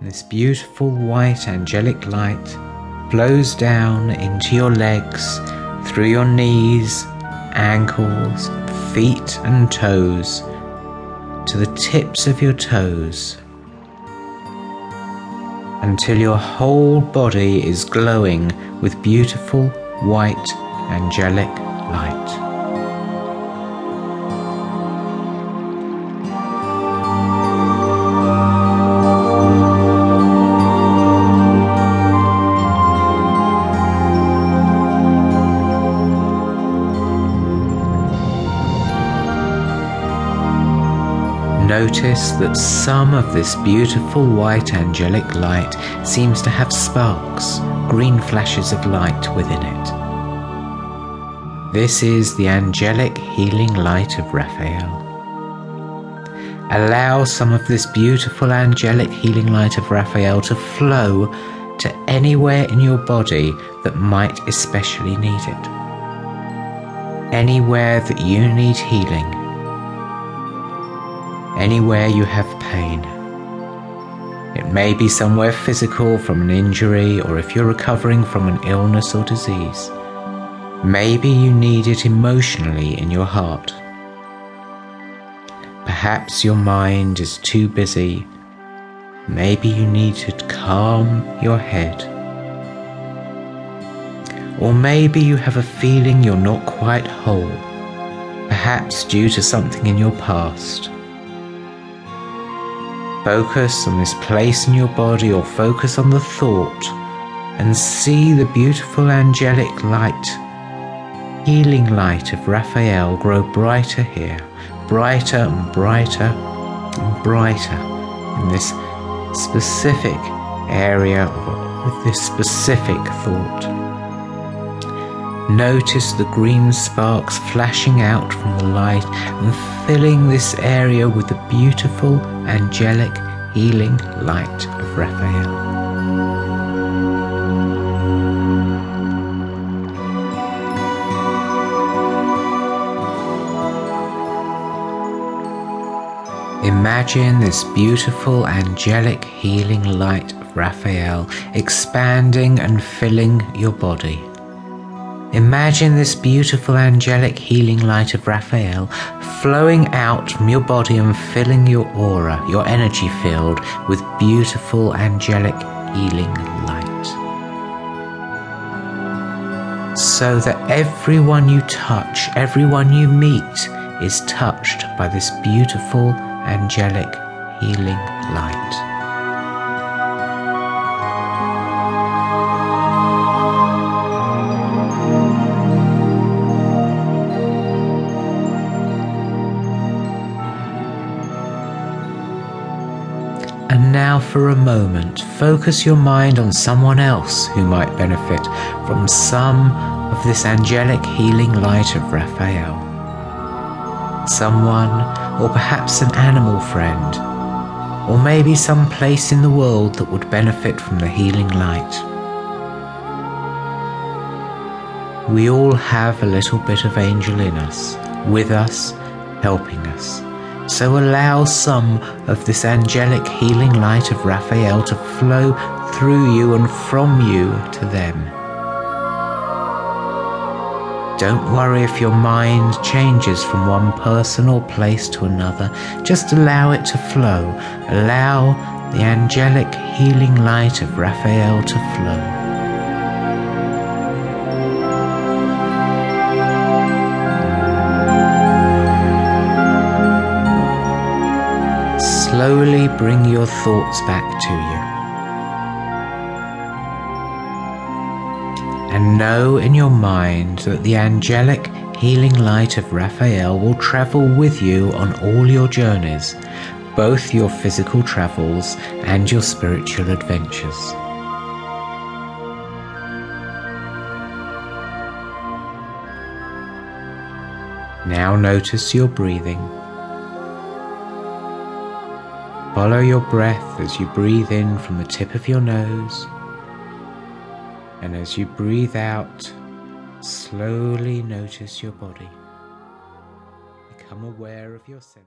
This beautiful white angelic light flows down into your legs, through your knees, ankles, feet, and toes to the tips of your toes until your whole body is glowing with beautiful white angelic light. Notice that some of this beautiful white angelic light seems to have sparks, green flashes of light within it. This is the angelic healing light of Raphael. Allow some of this beautiful angelic healing light of Raphael to flow to anywhere in your body that might especially need it. Anywhere that you need healing anywhere you have pain. It may be somewhere physical from an injury or if you're recovering from an illness or disease. Maybe you need it emotionally in your heart. Perhaps your mind is too busy. Maybe you need to calm your head. Or maybe you have a feeling you're not quite whole, perhaps due to something in your past. Focus on this place in your body or focus on the thought and see the beautiful angelic light, healing light of Raphael grow brighter here, brighter and brighter and brighter in this specific area with this specific thought. Notice the green sparks flashing out from the light and filling this area with the beautiful, angelic, healing light of Raphael. Imagine this beautiful angelic healing light of Raphael expanding and filling your body. Imagine this beautiful angelic healing light of Raphael flowing out from your body and filling your aura, your energy field, with beautiful angelic healing light. So that everyone you touch, everyone you meet, is touched by this beautiful angelic healing light. And now, for a moment, focus your mind on someone else who might benefit from some of this angelic healing light of Raphael. Someone, or perhaps an animal friend, or maybe some place in the world that would benefit from the healing light. We all have a little bit of angel in us, with us, helping us. So allow some of this angelic healing light of Raphael to flow through you and from you to them. Don't worry if your mind changes from one person or place to another. Just allow it to flow. Allow the angelic healing light of Raphael to flow. Slowly bring your thoughts back to you. And know in your mind that the angelic healing light of Raphael will travel with you on all your journeys, both your physical travels and your spiritual adventures. Now notice your breathing. Follow your breath as you breathe in from the tip of your nose, and as you breathe out, slowly notice your body. Become aware of your senses.